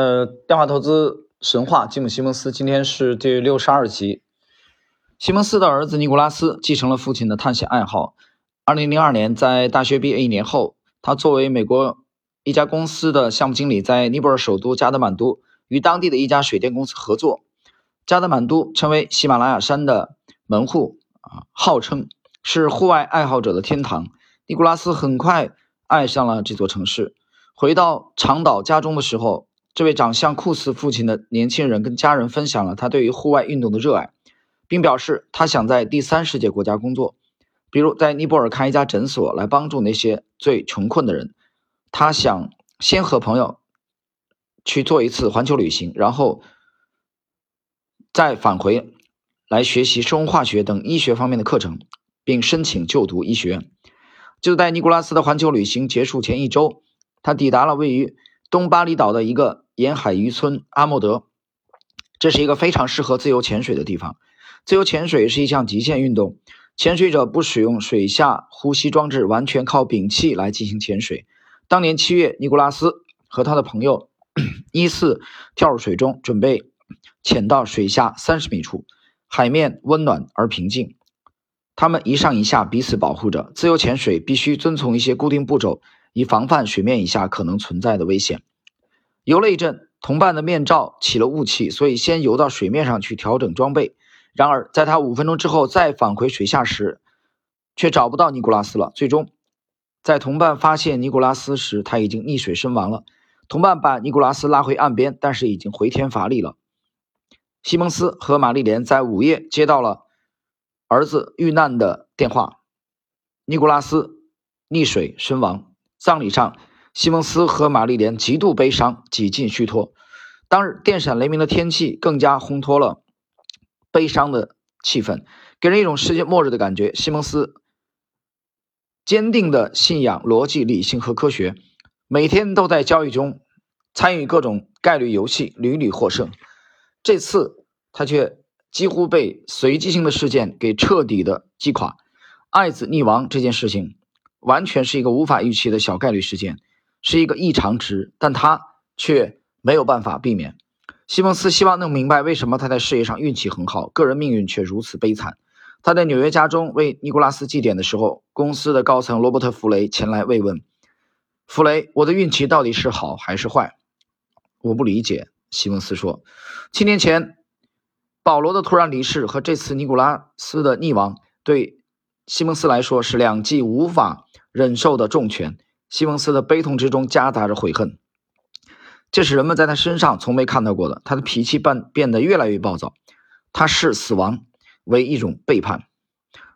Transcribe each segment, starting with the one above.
呃，电话投资神话，吉姆·西蒙斯，今天是第六十二集。西蒙斯的儿子尼古拉斯继承了父亲的探险爱好。二零零二年，在大学毕业一年后，他作为美国一家公司的项目经理，在尼泊尔首都加德满都与当地的一家水电公司合作。加德满都成为喜马拉雅山的门户啊，号称是户外爱好者的天堂。尼古拉斯很快爱上了这座城市。回到长岛家中的时候，这位长相酷似父亲的年轻人跟家人分享了他对于户外运动的热爱，并表示他想在第三世界国家工作，比如在尼泊尔开一家诊所来帮助那些最穷困的人。他想先和朋友去做一次环球旅行，然后再返回来学习生物化学等医学方面的课程，并申请就读医学院。就在尼古拉斯的环球旅行结束前一周，他抵达了位于。东巴厘岛的一个沿海渔村阿莫德，这是一个非常适合自由潜水的地方。自由潜水是一项极限运动，潜水者不使用水下呼吸装置，完全靠屏气来进行潜水。当年七月，尼古拉斯和他的朋友 依次跳入水中，准备潜到水下三十米处，海面温暖而平静。他们一上一下彼此保护着。自由潜水必须遵从一些固定步骤。以防范水面以下可能存在的危险。游了一阵，同伴的面罩起了雾气，所以先游到水面上去调整装备。然而，在他五分钟之后再返回水下时，却找不到尼古拉斯了。最终，在同伴发现尼古拉斯时，他已经溺水身亡了。同伴把尼古拉斯拉回岸边，但是已经回天乏力了。西蒙斯和玛丽莲在午夜接到了儿子遇难的电话：尼古拉斯溺水身亡。葬礼上，西蒙斯和玛丽莲极度悲伤，几近虚脱。当日电闪雷鸣的天气更加烘托了悲伤的气氛，给人一种世界末日的感觉。西蒙斯坚定的信仰逻辑、理性和科学，每天都在交易中参与各种概率游戏，屡屡获胜。这次他却几乎被随机性的事件给彻底的击垮。爱子溺亡这件事情。完全是一个无法预期的小概率事件，是一个异常值，但他却没有办法避免。西蒙斯希望能明白为什么他在事业上运气很好，个人命运却如此悲惨。他在纽约家中为尼古拉斯祭奠的时候，公司的高层罗伯特·弗雷前来慰问。弗雷，我的运气到底是好还是坏？我不理解。西蒙斯说：“七年前保罗的突然离世和这次尼古拉斯的溺亡，对西蒙斯来说是两记无法。”忍受的重拳，西蒙斯的悲痛之中夹杂着悔恨，这是人们在他身上从没看到过的。他的脾气变变得越来越暴躁，他视死亡为一种背叛。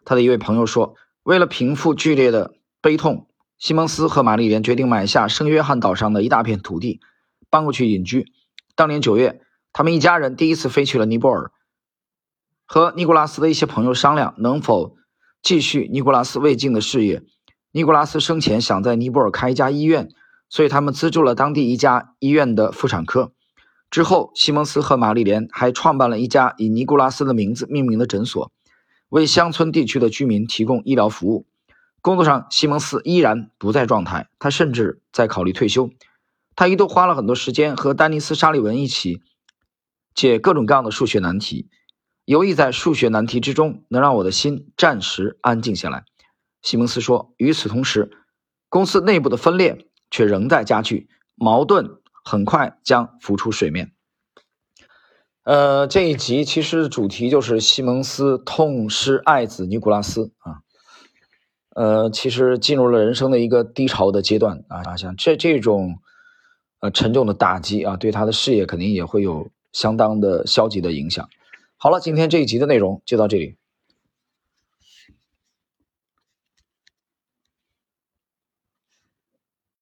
他的一位朋友说：“为了平复剧烈的悲痛，西蒙斯和玛丽莲决定买下圣约翰岛上的一大片土地，搬过去隐居。当年九月，他们一家人第一次飞去了尼泊尔，和尼古拉斯的一些朋友商量能否继续尼古拉斯未尽的事业。”尼古拉斯生前想在尼泊尔开一家医院，所以他们资助了当地一家医院的妇产科。之后，西蒙斯和玛丽莲还创办了一家以尼古拉斯的名字命名的诊所，为乡村地区的居民提供医疗服务。工作上，西蒙斯依然不在状态，他甚至在考虑退休。他一度花了很多时间和丹尼斯·沙利文一起解各种各样的数学难题，游弋在数学难题之中，能让我的心暂时安静下来。西蒙斯说：“与此同时，公司内部的分裂却仍在加剧，矛盾很快将浮出水面。”呃，这一集其实主题就是西蒙斯痛失爱子尼古拉斯啊，呃，其实进入了人生的一个低潮的阶段啊，像这这种呃沉重的打击啊，对他的事业肯定也会有相当的消极的影响。好了，今天这一集的内容就到这里。